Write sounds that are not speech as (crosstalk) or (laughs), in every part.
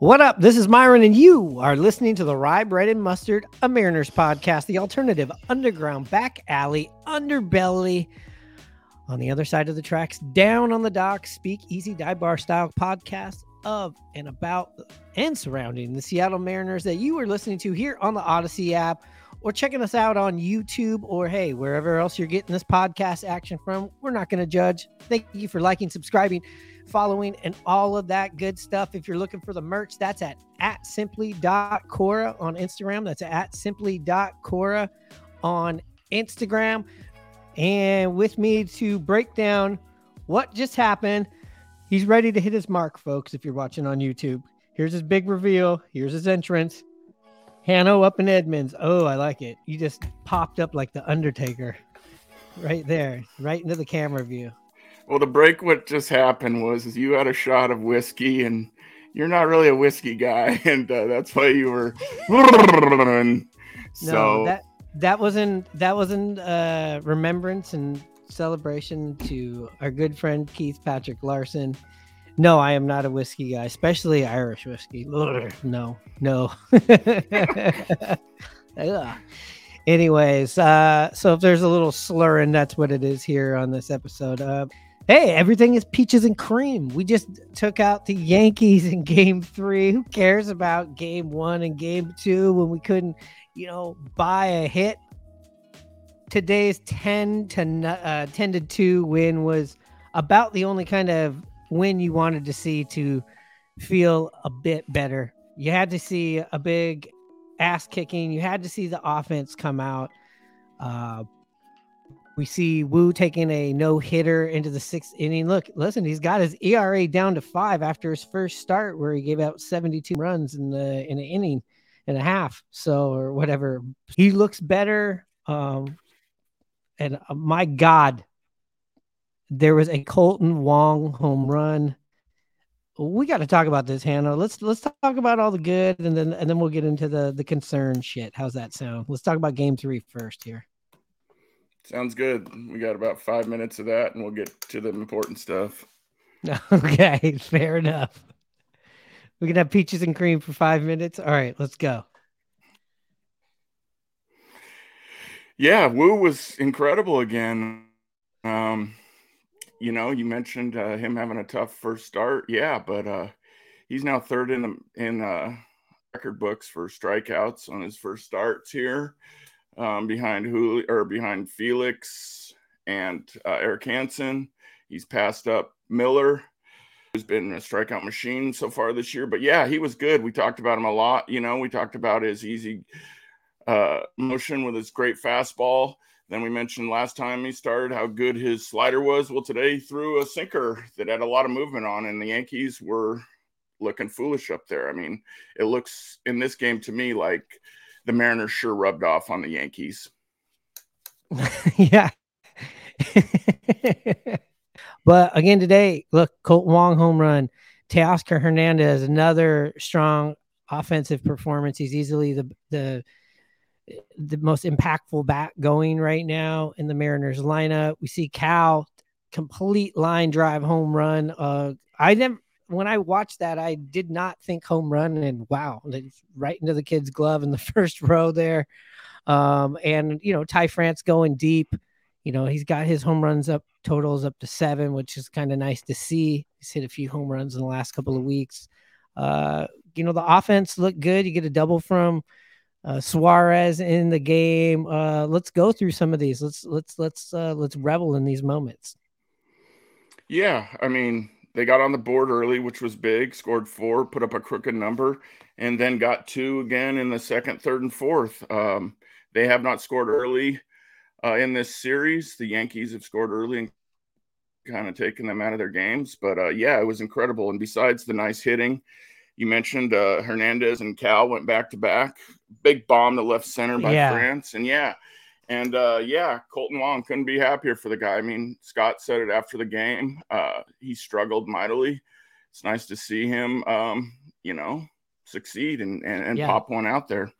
What up? This is Myron, and you are listening to the Rye Bread and Mustard, a Mariners podcast, the alternative underground back alley underbelly on the other side of the tracks, down on the dock, speak easy dive bar style podcast of and about and surrounding the Seattle Mariners that you are listening to here on the Audacy app or checking us out on YouTube or hey, wherever else you're getting this podcast action from. We're not going to judge. Thank you for liking, subscribing following, and all of that good stuff. If you're looking for the merch, that's at, at simply.cora on Instagram. That's at simply.cora on Instagram. And with me to break down what just happened, he's ready to hit his mark, folks. If you're watching on YouTube, here's his big reveal. Here's his entrance. Hanno up in Edmonds. Oh, I like it. You just popped up like the Undertaker right there, right into the camera view. Well, the break what just happened was you had a shot of whiskey and you're not really a whiskey guy, (laughs) and uh, that's why you were. (laughs) so no, that that wasn't that wasn't uh, remembrance and celebration to our good friend Keith Patrick Larson. No, I am not a whiskey guy, especially Irish whiskey. No, no. (laughs) Anyways, uh, so if there's a little slurring, that's what it is here on this episode. Uh, hey, everything is peaches and cream. We just took out the Yankees in game three. Who cares about game one and game two when we couldn't, you know, buy a hit? Today's 10 to uh, 10 to 2 win was about the only kind of win you wanted to see to feel a bit better. You had to see a big ass kicking. You had to see the offense come out. Uh, we see Woo taking a no hitter into the sixth inning. Look, listen, he's got his ERA down to five after his first start, where he gave out 72 runs in the in an inning and a half. So or whatever, he looks better. Um, and uh, my God, there was a Kolten Wong home run. We got to talk about this, Hannah. Let's let's talk about all the good, and then and then we'll get into the the concern shit. How's that sound? Let's talk about Game Three first here. Sounds good. We got about five minutes of that, and we'll get to the important stuff. (laughs) Okay, fair enough. We can have peaches and cream for five minutes. All right, let's go. Yeah, Woo was incredible again. Um, you know, you mentioned uh, him having a tough first start. Yeah, but uh, he's now third in the in uh, record books for strikeouts on his first starts here um, behind Julio or behind Felix and uh, Erik Hanson. He's passed up Miller, who's been a strikeout machine so far this year. But yeah, he was good. We talked about him a lot. You know, we talked about his easy uh, motion with his great fastball. Then we mentioned last time he started how good his slider was. Well, today he threw a sinker that had a lot of movement on, and the Yankees were looking foolish up there. I mean, it looks in this game to me like the Mariners sure rubbed off on the Yankees. (laughs) yeah. (laughs) but again today, look, Colt Wong home run, Teoscar Hernandez, another strong offensive performance. He's easily the the the most impactful bat going right now in the Mariners lineup. We see Cal complete line drive home run. Uh, I never when I watched that, I did not think home run, and wow, right into the kid's glove in the (laughs) first row there. Um, and you know, Ty France going deep. You know, he's got his home runs up totals up to seven, which is kind of nice to see. He's hit a few home runs in the last couple of weeks. Uh, you know, the offense looked good. You get a double from uh, Suarez in the game. Uh, let's go through some of these. Let's let's let's uh, let's revel in these moments. Yeah, I mean, they got on the board early, which was big, scored four, put up a crooked number, and then got two again in the second, third, and fourth. Um, they have not scored early uh, in this series. The Yankees have scored early and kind of taken them out of their games. But uh, yeah, it was incredible. And besides the nice hitting, you mentioned uh, Hernandez and Cal went back to back. Big bomb to left center by yeah. France. And yeah, and uh, yeah, Kolten Wong couldn't be happier for the guy. I mean, Scott said it after the game. Uh, he struggled mightily. It's nice to see him, um, you know, succeed and, and, and yeah. pop one out there.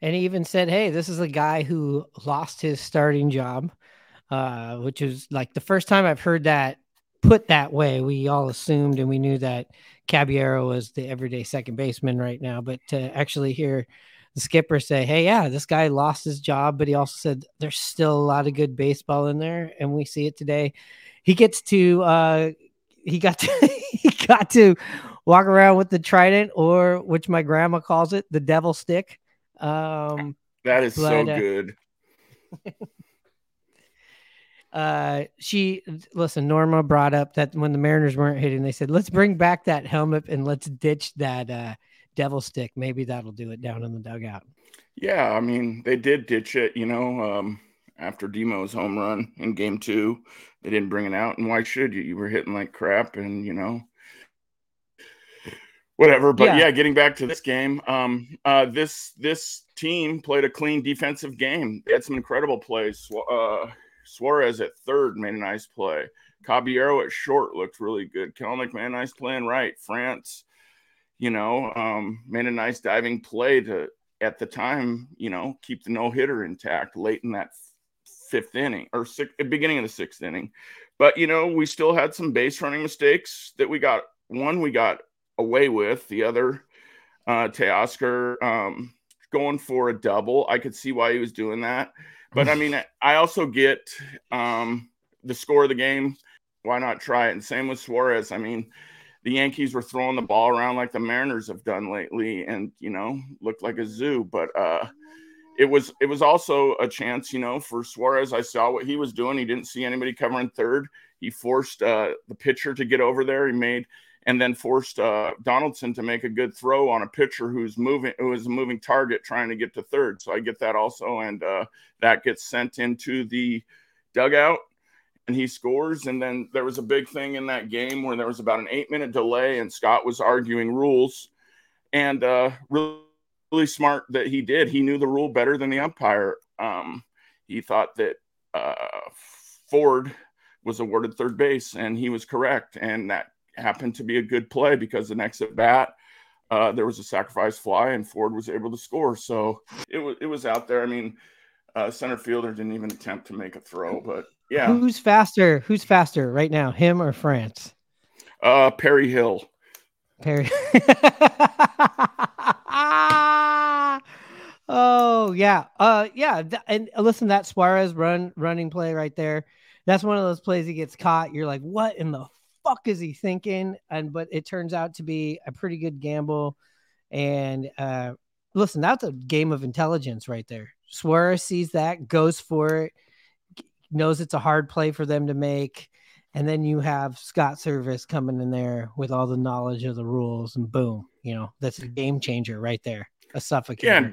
And he even said, "Hey, this is a guy who lost his starting job, uh, which is like the first time I've heard that put that way. We all assumed and we knew that Caballero was the everyday second baseman right now, but to actually hear." the skipper say, Hey, yeah, this guy lost his job, but he also said there's still a lot of good baseball in there. And we see it today. He gets to, uh, he got to, (laughs) he got to walk around with the trident or which my grandma calls it, the devil stick. Um, that is but, so uh, good. (laughs) uh, she listen. Norma brought up that when the Mariners weren't hitting, they said, "Let's bring back that helmet and let's ditch that uh, devil stick. Maybe that'll do it down in the dugout. Yeah, I mean, they did ditch it, you know, um, after Demo's home run in game two. They didn't bring it out. And why should you? You were hitting like crap and, you know, whatever. But yeah, yeah getting back to this game, um, uh, this this team played a clean defensive game. They had some incredible plays. Uh, Suarez at third made a nice play. Caballero at short looked really good. Kelenic made a nice play and right. France you know, um, made a nice diving play to, at the time, you know, keep the no hitter intact late in that fifth inning or sixth, beginning of the sixth inning. But, you know, we still had some base running mistakes that we got. One we got away with, the other, uh, Teoscar um, going for a double. I could see why he was doing that. But I mean, I also get um, the score of the game. Why not try it? And same with Suarez. I mean, the Yankees were throwing the ball around like the Mariners have done lately, and you know, looked like a zoo. But uh, it was it was also a chance, you know, for Suarez. I saw what he was doing. He didn't see anybody covering third. He forced uh, the pitcher to get over there. He made and then forced uh, Donaldson to make a good throw on a pitcher who's moving, who is a moving target trying to get to third. So I get that also, and uh, that gets sent into the dugout and he scores. And then there was a big thing in that game where there was about an eight minute delay, and Scott was arguing rules. And uh, really, really smart that he did. He knew the rule better than the umpire. Um, he thought that uh, Ford was awarded third base, and he was correct. And that happened to be a good play because the next at bat, uh, there was a sacrifice fly, and Ford was able to score. So it was it was out there. I mean, uh, center fielder didn't even attempt to make a throw, but yeah. Who's faster? Who's faster right now, him or France? Uh, Perry Hill. Perry. (laughs) oh yeah, uh, yeah. And listen, that Suarez run running play right there. That's one of those plays he gets caught. You're like, what in the fuck is he thinking? And but it turns out to be a pretty good gamble. And uh, listen, that's a game of intelligence right there. Suarez sees that, goes for it knows it's a hard play for them to make. And then you have Scott Servais coming in there with all the knowledge of the rules, and boom, you know, that's a game changer right there. A suffocator. Yeah,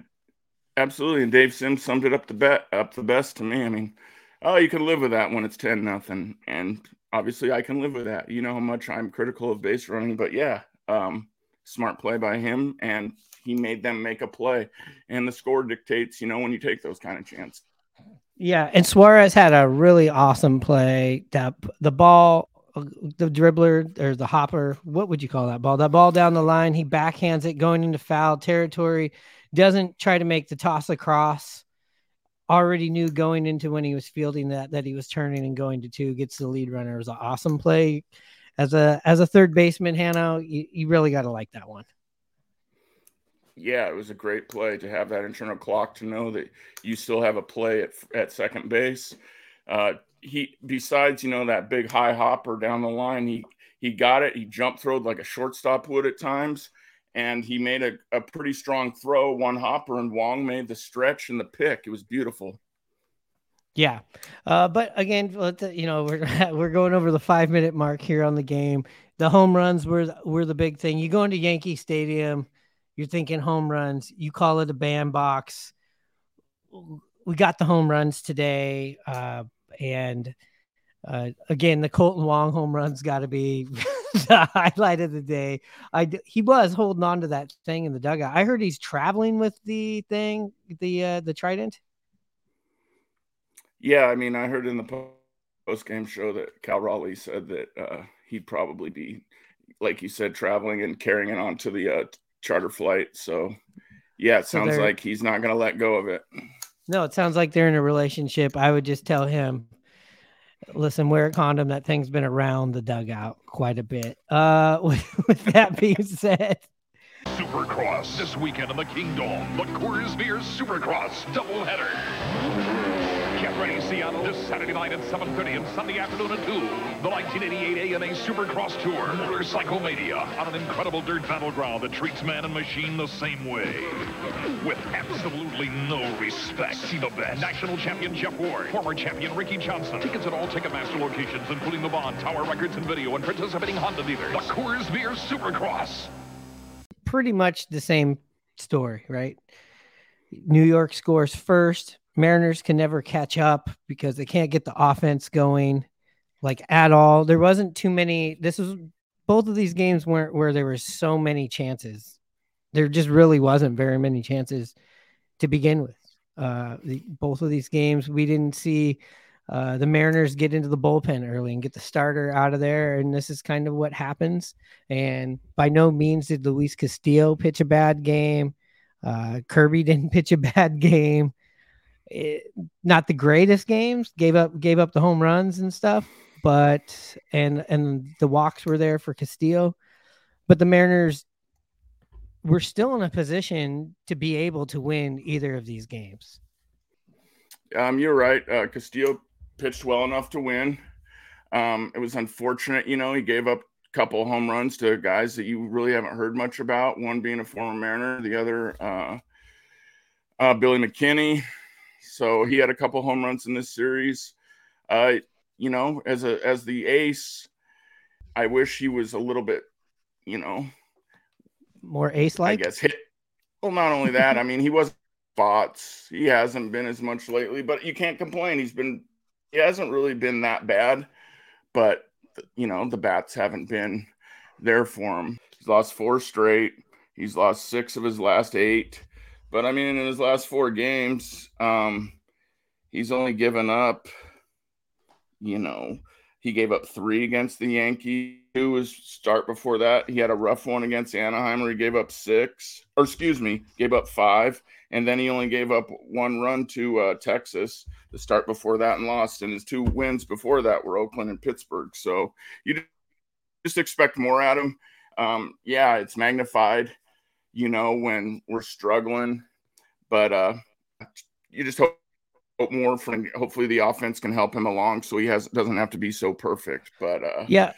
absolutely. And Dave Sims summed it up the bet up the best to me. I mean, oh, you can live with that when it's 10 nothing. And obviously I can live with that. You know how much I'm critical of base running, but yeah, um, smart play by him and he made them make a play. And the score dictates, you know, when you take those kind of chances. Yeah, and Suarez had a really awesome play. That the ball, the dribbler or the hopper, what would you call that ball? That ball down the line, he backhands it going into foul territory. Doesn't try to make the toss across. Already knew going into when he was fielding that that he was turning and going to two. Gets the lead runner. It was an awesome play. As a as a third baseman, Hanno, you, you really got to like that one yeah, it was a great play to have that internal clock to know that you still have a play at, at second base. Uh, he besides you know that big high hopper down the line, he he got it. He jump throwed like a shortstop would at times, and he made a, a pretty strong throw, one hopper, and Wong made the stretch and the pick. It was beautiful. Yeah, uh, but again, you know we're (laughs) we're going over the five minute mark here on the game the home runs were were the big thing. You go into Yankee Stadium, you're thinking home runs. You call it a bandbox. We got the home runs today, uh, and uh, again, the Kolten Wong home run's got to be (laughs) (laughs) the highlight of the day. I he was holding on to that thing in the dugout. I heard he's traveling with the thing, the uh, the Trident. Yeah, I mean, I heard in the post game show that Cal Raleigh said that uh, he'd probably be, like you said, traveling and carrying it on to the uh, charter flight. So, yeah, it sounds so like he's not going to let go of it. No, it sounds like they're in a relationship. I would just tell him, listen, wear a condom. That thing's been around the dugout quite a bit. Uh, (laughs) with, with that being said, Supercross this weekend in the Kingdome. The Coors Beer Supercross doubleheader. Get ready, Seattle, this Saturday night at 7.30 and Sunday afternoon at 2. The 1988 ANA Supercross Tour, Motorcycle Mania, on an incredible dirt battleground that treats man and machine the same way. With absolutely no respect. See the best. National champion Jeff Ward, former champion Ricky Johnson. Tickets at all Ticketmaster locations, including the Bond, Tower Records, and Video, and participating Honda dealers. The Coors Beer Supercross. Pretty much the same story, right? New York scores first. Mariners can never catch up because they can't get the offense going like at all. There wasn't too many. This was both of these games weren't where there were so many chances. There just really wasn't very many chances to begin with. Uh, the, both of these games, we didn't see uh, the Mariners get into the bullpen early and get the starter out of there. And this is kind of what happens. And by no means did Luis Castillo pitch a bad game. Uh, Kirby (laughs) didn't pitch a bad game it, not the greatest games. Gave up gave up the home runs and stuff, but and and the walks were there for Castillo, but the Mariners were still in a position to be able to win either of these games. Um, you're right. Uh, Castillo pitched well enough to win. Um, it was unfortunate, you know, he gave up a couple home runs to guys that you really haven't heard much about. One being a former Mariner, the other uh, uh, Billy McKinney. So he had a couple home runs in this series. Uh, you know, as a as the ace, I wish he was a little bit, you know, more ace like. I guess hit. Well, not only that, I mean, he was spots. He hasn't been as much lately, but you can't complain. He's been he hasn't really been that bad, but you know, the bats haven't been there for him. He's lost four straight. He's lost six of his last eight. But I mean, in his last four games, um, he's only given up, you know, he gave up three against the Yankees. Two was start before that. He had a rough one against Anaheim where he gave up six, or excuse me, gave up five. And then he only gave up one run to uh, Texas the start before that and lost. And his two wins before that were Oakland and Pittsburgh. So you just expect more out of him. Um, yeah, it's magnified you know, when we're struggling. But uh, you just hope, hope more from hopefully the offense can help him along so he has doesn't have to be so perfect. But uh, yeah,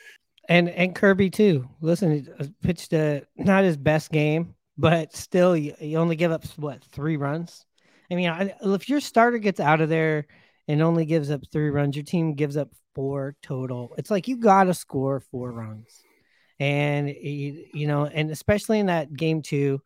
and and Kirby too. Listen, he uh, pitched a not his best game, but still, you, you only give up what three runs. I mean, I, if your starter gets out of there and only gives up three runs, your team gives up four total. It's like you got to score four runs and you know, and especially in that game two,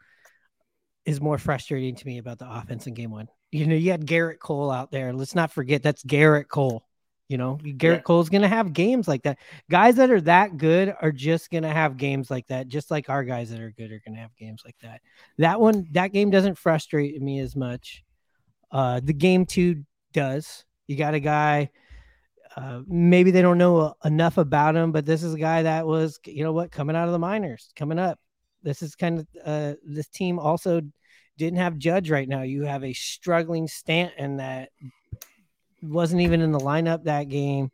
is more frustrating to me about the offense in game one. You know, you had Gerrit Cole out there. Let's not forget that's Gerrit Cole. You know, Gerrit yeah. Cole's going to have games like that. Guys that are that good are just going to have games like that, just like our guys that are good are going to have games like that. That one, that game doesn't frustrate me as much. Uh, the game two does. You got a guy uh, maybe they don't know enough about him, but this is a guy that was, you know what, coming out of the minors, coming up. This is kind of uh, this team also didn't have Judge right now. You have a struggling Stanton that wasn't even in the lineup that game.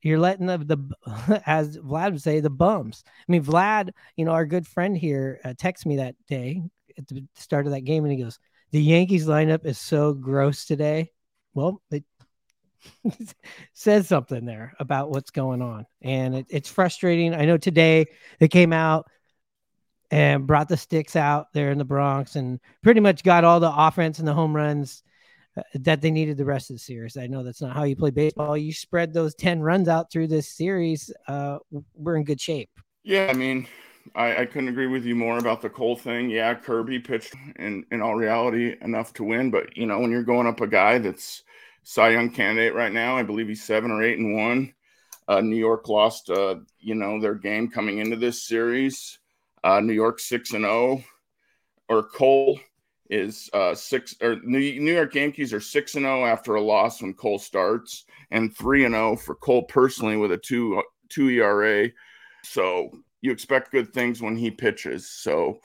You're letting the, the (laughs) as Vlad would say, the bums. I mean, Vlad, you know, our good friend here, uh, texted me that day at the start of that game, and he goes, "The Yankees lineup is so gross today." Well, it (laughs) says something there about what's going on. And it, it's frustrating. I know today they came out and brought the sticks out there in the Bronx and pretty much got all the offense and the home runs uh, that they needed the rest of the series. I know that's not how you play baseball. You spread those 10 runs out through this series, uh, we're in good shape. Yeah, I mean, I, I, couldn't agree with you more about the Cole thing. Yeah, Kirby pitched in, in all reality enough to win, but you know, when you're going up a guy that's Cy Young candidate right now, I believe he's seven or eight and one. Uh, New York lost, uh, you know, their game coming into this series. Uh, New York six and zero, oh, or Cole is uh, six or New York Yankees are six and zero oh after a loss when Cole starts, and three and zero oh for Cole personally with a two two ERA. So you expect good things when he pitches. So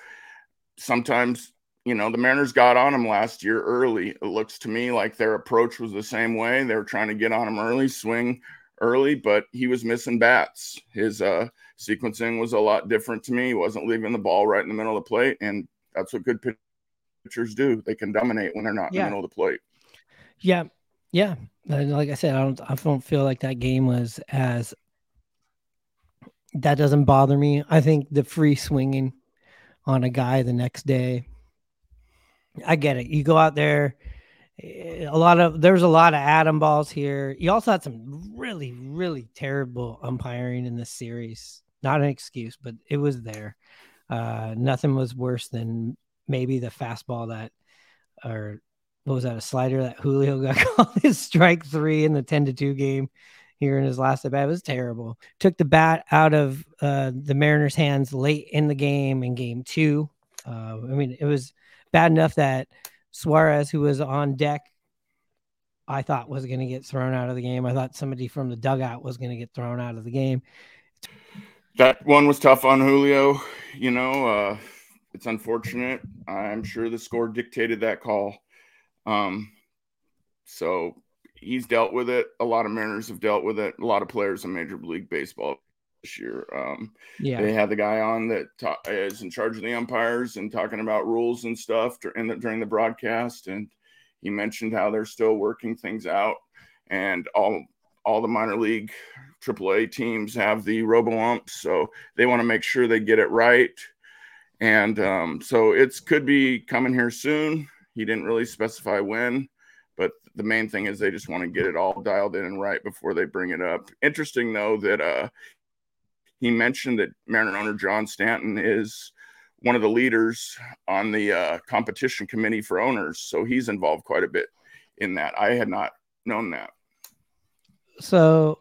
sometimes, you know, the Mariners got on him last year early. It looks to me like their approach was the same way. They were trying to get on him early, swing early, but he was missing bats. His uh, sequencing was a lot different to me. He wasn't leaving the ball right in the middle of the plate, and that's what good pitchers do. They can dominate when they're not yeah. in the middle of the plate. Yeah, yeah. And like I said, I don't. I don't feel like that game was as that doesn't bother me. I think the free swinging on a guy the next day, I get it. You go out there, eh, a lot of there's a lot of atom balls here. You also had some really, really terrible umpiring in this series. Not an excuse, but it was there. Uh, nothing was worse than maybe the fastball that, or what was that, a slider that Julio (laughs) got called his strike three in the 10 to 2 game here in his last at bat. It was terrible. Took the bat out of uh, the Mariners' hands late in the game in game two. Uh, I mean, it was bad enough that Suarez, who was on deck, I thought was going to get thrown out of the game. I thought somebody from the dugout was going to get thrown out of the game. That one was tough on Julio. You know, uh, it's unfortunate. I'm sure the score dictated that call. Um, so he's dealt with it. A lot of Mariners have dealt with it. A lot of players in Major League Baseball this year. Um, yeah, they had the guy on that ta- is in charge of the umpires and talking about rules and stuff during the, during the broadcast, and he mentioned how they're still working things out, and all all the minor league AAA teams have the robo umps, so they want to make sure they get it right. And um, so it's could be coming here soon. He didn't really specify when but the main thing is they just want to get it all dialed in and right before they bring it up. Interesting though that uh, he mentioned that Mariner owner John Stanton is one of the leaders on the uh, competition committee for owners, so he's involved quite a bit in that. I had not known that. So,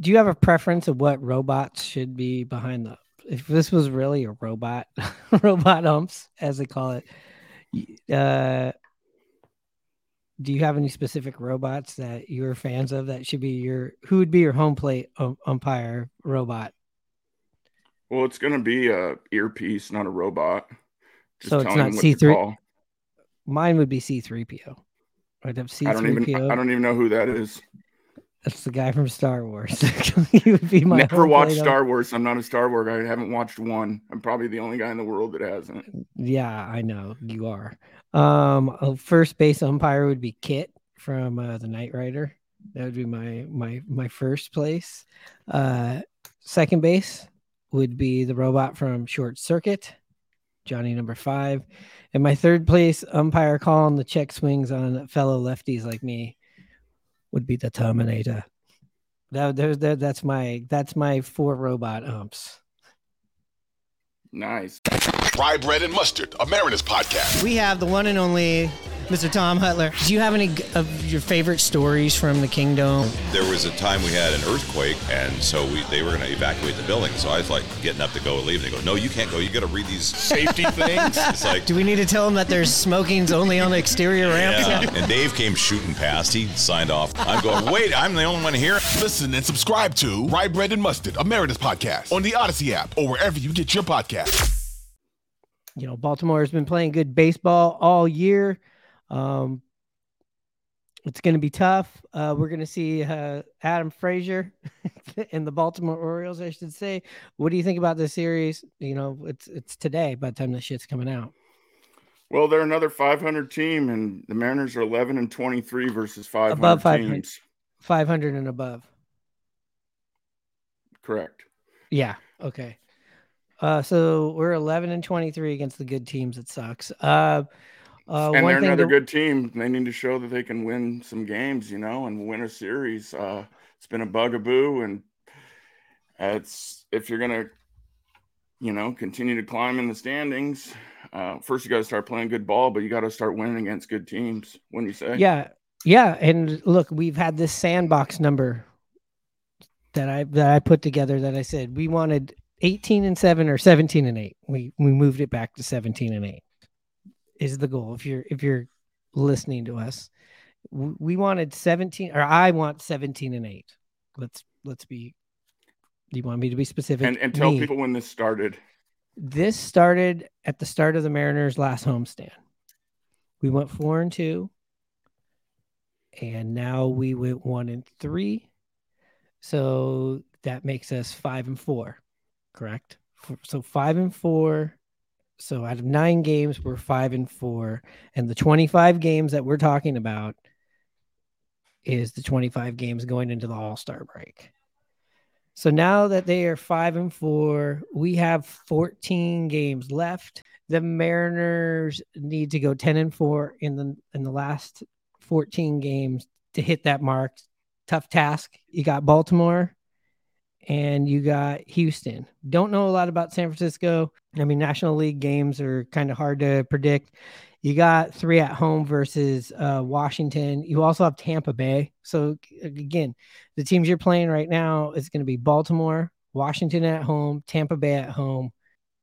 do you have a preference of what robots should be behind the? If this was really a robot, (laughs) robot umps as they call it, uh, do you have any specific robots that you're fans of that should be your who would be your home plate um, umpire robot? Well it's going to be a earpiece not a robot. Just so it's not c3 mine would be c3po i'd have c3po I don't, even, I don't even know who that is that's the guy from Star Wars. (laughs) he would be my never watched Star Wars. I'm not a Star Wars guy. I haven't watched one. I'm probably the only guy in the world that hasn't. Yeah, I know you are. Um, first base umpire would be Kit from uh, the Knight Rider. That would be my my my first place. Uh, second base would be the robot from Short Circuit, Johnny Number Five, and my third place umpire calling the check swings on fellow lefties like me would be the Terminator. That, there's that, that's my that's my four robot umps. Nice. Rye bread and mustard, a Mariners podcast. We have the one and only Mr. Tom Hutyler. Do you have any of your favorite stories from the Kingdome? There was a time we had an earthquake, and so we, they were going to evacuate the building. So I was like getting up to go and leave, and they go, "No, you can't go. You got to read these safety things." (laughs) It's like, do we need to tell them that there's smoking's only on the exterior ramps? Yeah. (laughs) and Dave came shooting past. He signed off. I'm going, wait, I'm the only one here. Listen and subscribe to Rye Bread and Mustard, a Mariners podcast, on the Audacy app or wherever you get your podcast. You know, Baltimore has been playing good baseball all year. Um, it's going to be tough. Uh, we're going to see uh, Adam Frazier (laughs) in the Baltimore Orioles, I should say. What do you think about this series? You know, it's it's today by the time the shit's coming out. Well, they're another 500 team, and the Mariners are 11 and 23 versus 500 above 500, teams. 500 and above. Correct. Yeah. Okay. Uh, so we're 11 and 23 against the good teams. It sucks. Uh, uh, and they're another to... good team. They need to show that they can win some games, you know, and win a series. Uh, it's been a bugaboo, and it's if you're gonna you know, continue to climb in the standings. Uh, first, you got to start playing good ball, but you got to start winning against good teams. When you say, Yeah, yeah, and look, we've had this sandbox number that I that I put together that I said we wanted 18 and 7 or 17 and 8. We we moved it back to 17 and 8. Is the goal if you're if you're listening to us. We wanted 17 or I want 17 and 8. Let's let's be do you want me to be specific? and and tell Me. people when this started. This started at the start of the Mariners' last homestand. We went four and two, and now we went one and three. So that makes us five and four, correct? So five and four. So out of nine games, we're five and four, and the twenty-five games that we're talking about is the twenty-five games going into the All Star break. So now that they are five and four, we have 14 games left. The Mariners need to go 10 and four in the in the last 14 games to hit that mark. Tough task. You got Baltimore and you got Houston. Don't know a lot about San Francisco. I mean, National League games are kind of hard to predict. You got three at home versus uh, Washington. You also have Tampa Bay. So again, the teams you're playing right now is going to be Baltimore, Washington at home, Tampa Bay at home,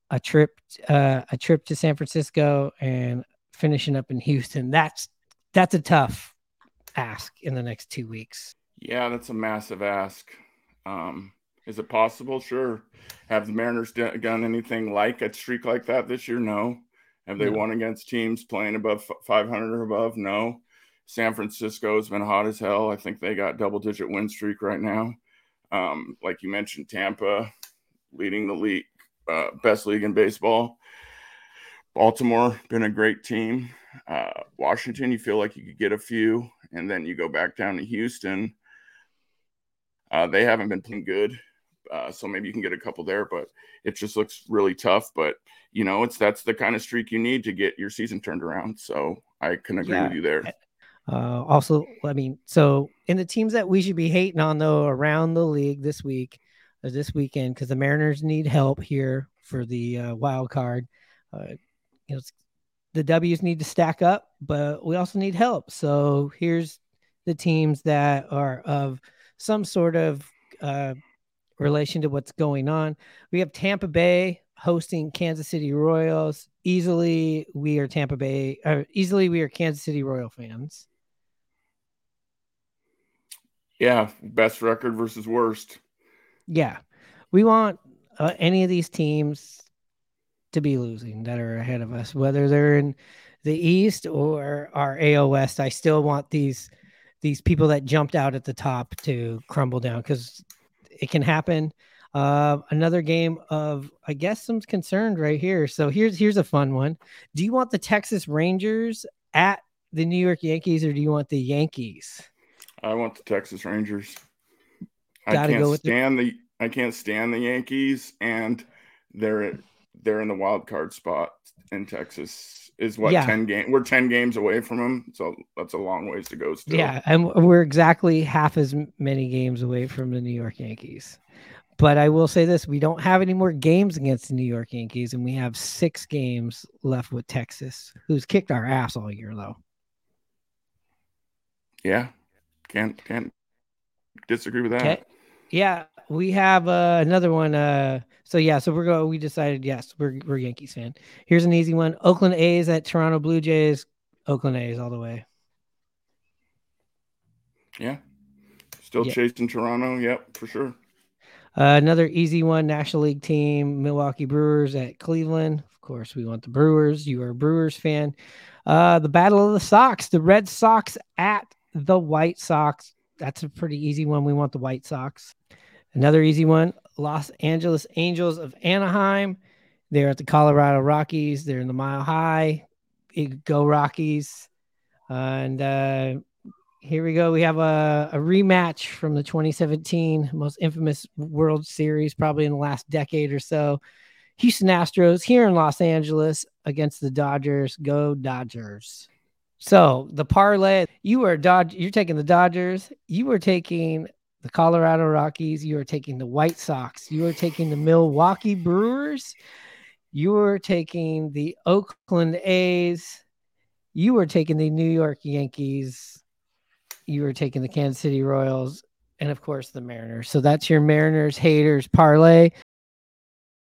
a trip uh, a trip to San Francisco, and finishing up in Houston. That's that's a tough ask in the next two weeks. Yeah, that's a massive ask. Um, is it possible? Sure. Have the Mariners done anything like a streak like that this year? No. Have they No. won against teams playing above 500 or above? No. San Francisco has been hot as hell. I think they got double digit win streak right now. Um, like you mentioned, Tampa leading the league, uh, best league in baseball. Baltimore been a great team. Uh, Washington, you feel like you could get a few, and then you go back down to Houston. Uh, they haven't been playing good, uh, so maybe you can get a couple there, but it just looks really tough. But you know, it's that's the kind of streak you need to get your season turned around. So I can agree Yeah. with you there. Uh, also, I mean, so in the teams that we should be hating on though around the league this week, or this weekend, because the Mariners need help here for the uh, wild card. Uh, you know, the W's need to stack up, but we also need help. So here's the teams that are of some sort of uh, relation to what's going on. We have Tampa Bay hosting Kansas City Royals. Easily, we are Tampa Bay. Uh, easily, we are Kansas City Royal fans. Yeah, best record versus worst. Yeah, we want uh, any of these teams to be losing that are ahead of us, whether they're in the East or our AL West. I still want these these people that jumped out at the top to crumble down because it can happen. Uh, another game of, I guess, some concern right here. So here's here's a fun one. Do you want the Texas Rangers at the New York Yankees, or do you want the Yankees? I want the Texas Rangers. I Gotta can't go with the- stand the I can't stand the Yankees, and they're they're in the wild card spot in Texas. Is what Yeah. ten game? We're ten games away from them, so that's a long ways to go. Still, Yeah, and we're exactly half as many games away from the New York Yankees. But I will say this: we don't have any more games against the New York Yankees, and we have six games left with Texas, who's kicked our ass all year, though. yeah, can't can't disagree with that. Okay. Yeah, we have uh, another one. Uh, so yeah, so we're going. We decided yes, we're we're Yankees fan. Here's an easy one: Oakland A's at Toronto Blue Jays. Oakland A's all the way. Yeah, still Yeah. chasing Toronto. Yep, for sure. Uh, another easy one, National League team, Milwaukee Brewers at Cleveland. Of course, we want the Brewers. You are a Brewers fan. Uh, the Battle of the Sox, the Red Sox at the White Sox. That's a pretty easy one. We want the White Sox. Another easy one, Los Angeles Angels of Anaheim. They're at the Colorado Rockies. They're in the Mile High. Go Rockies. and uh, here we go. We have a, a rematch from the 2017 most infamous World Series, probably in the last decade or so. Houston Astros here in Los Angeles against the Dodgers. Go Dodgers. So the parlay, you were Dodge, you're taking the Dodgers, you were taking the Colorado Rockies. You are taking the White Sox. You are taking the Milwaukee Brewers. You are taking the Oakland A's. You are taking the New York Yankees. You are taking the Kansas City Royals. And of course, the Mariners. So that's your Mariners haters parlay.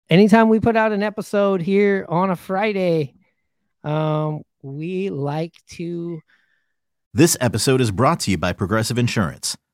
Anytime we put out an episode here on a Friday, um, we like to. This episode is brought to you by Progressive Insurance.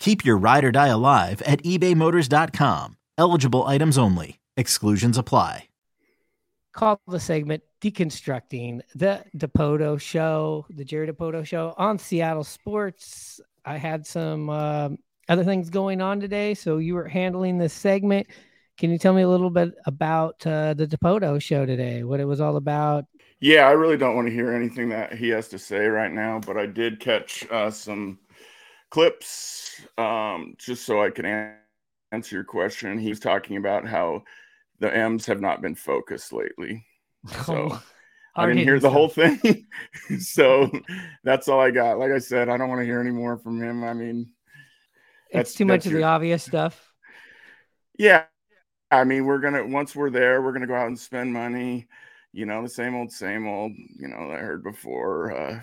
Keep your ride or die alive at ebaymotors.com. Eligible items only. Exclusions apply. Call the segment Deconstructing the Dipoto Show, the Jerry Dipoto Show on Seattle Sports. I had some um other things going on today, so you were handling this segment. Can you tell me a little bit about uh, the Dipoto Show today? What it was all about? Yeah, I really don't want to hear anything that he has to say right now, but I did catch uh, some clips um, just so I can an- answer your question. He was talking about how the M's have not been focused lately. (laughs) So I didn't hear the whole thing. (laughs) so that's all I got. Like I said, I don't want to hear any more from him. I mean, It's too much of the obvious stuff. yeah. I mean, we're gonna once we're there, we're gonna go out and spend money. You know, the same old, same old. You know, I heard before. Uh,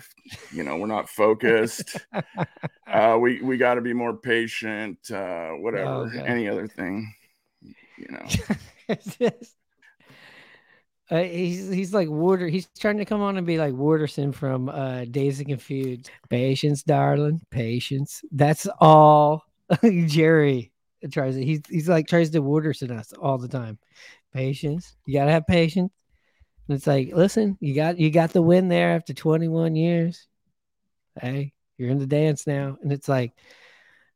you know, we're not focused. (laughs) uh, we we got to be more patient. Uh, whatever, Okay. any other thing. You know, (laughs) uh, he's he's like Warder. He's trying to come on and be like Wooderson from uh, Dazed and Confused. Patience, darling, patience. That's all (laughs) Jerry tries. To, he's he's like tries to Wooderson us all the time. Patience. You gotta have patience. It's like, listen, you got you got the win there after 21 years. Hey, you're in the dance now, and it's like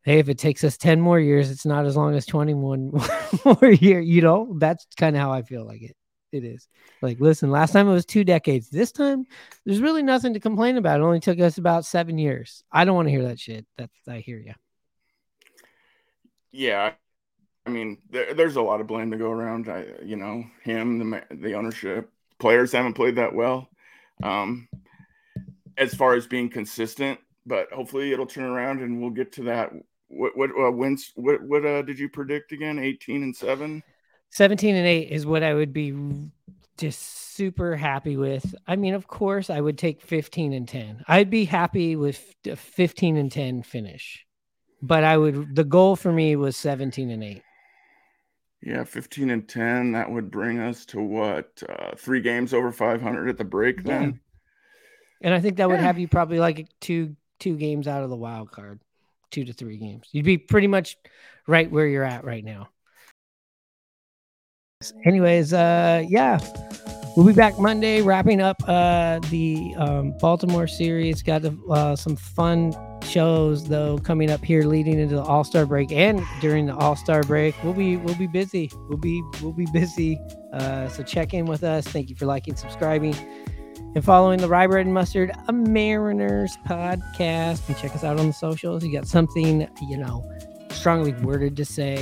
hey, if it takes us 10 more years, it's not as long as 21 (laughs) more year, you know, that's kind of how I feel like it. It is like, listen, last time it was two decades. This time there's really nothing to complain about. It only took us about seven years. I don't want to hear that shit. That's, I hear you. yeah. I mean, there, there's a lot of blame to go around. I, you know, him, the the ownership, players haven't played that well. Um, as far as being consistent, but hopefully it'll turn around and we'll get to that. What what uh, wins? What what uh, did you predict again? 18 and seven. 17 and 8 is what I would be just super happy with. I mean, of course, I would take 15 and 10. I'd be happy with a 15 and 10 finish. But I would the goal for me was 17 and 8. Yeah, 15 and 10. That would bring us to what? Uh, three games over 500 at the break. Then. And I think that would Yeah. have you probably like two two games out of the wild card, two to three games. You'd be pretty much right where you're at right now. Anyways, uh, yeah, we'll be back Monday, wrapping up uh the um, Baltimore series. Got uh, some fun shows though coming up here, leading into the All Star break and during the All Star break. We'll be we'll be busy. We'll be we'll be busy. Uh, so check in with us. Thank you for liking, subscribing and following the Rye Bread and Mustard a Mariners podcast. And check us out on the socials. You got something, you know, strongly worded to say,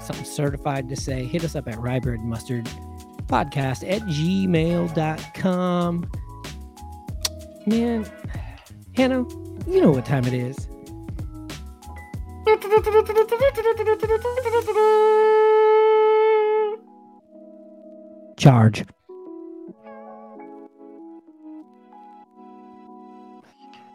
something certified to say, hit us up at Rye Bread and Mustard podcast at gmail.com. Man, Hannah, you know what time it is. Charge.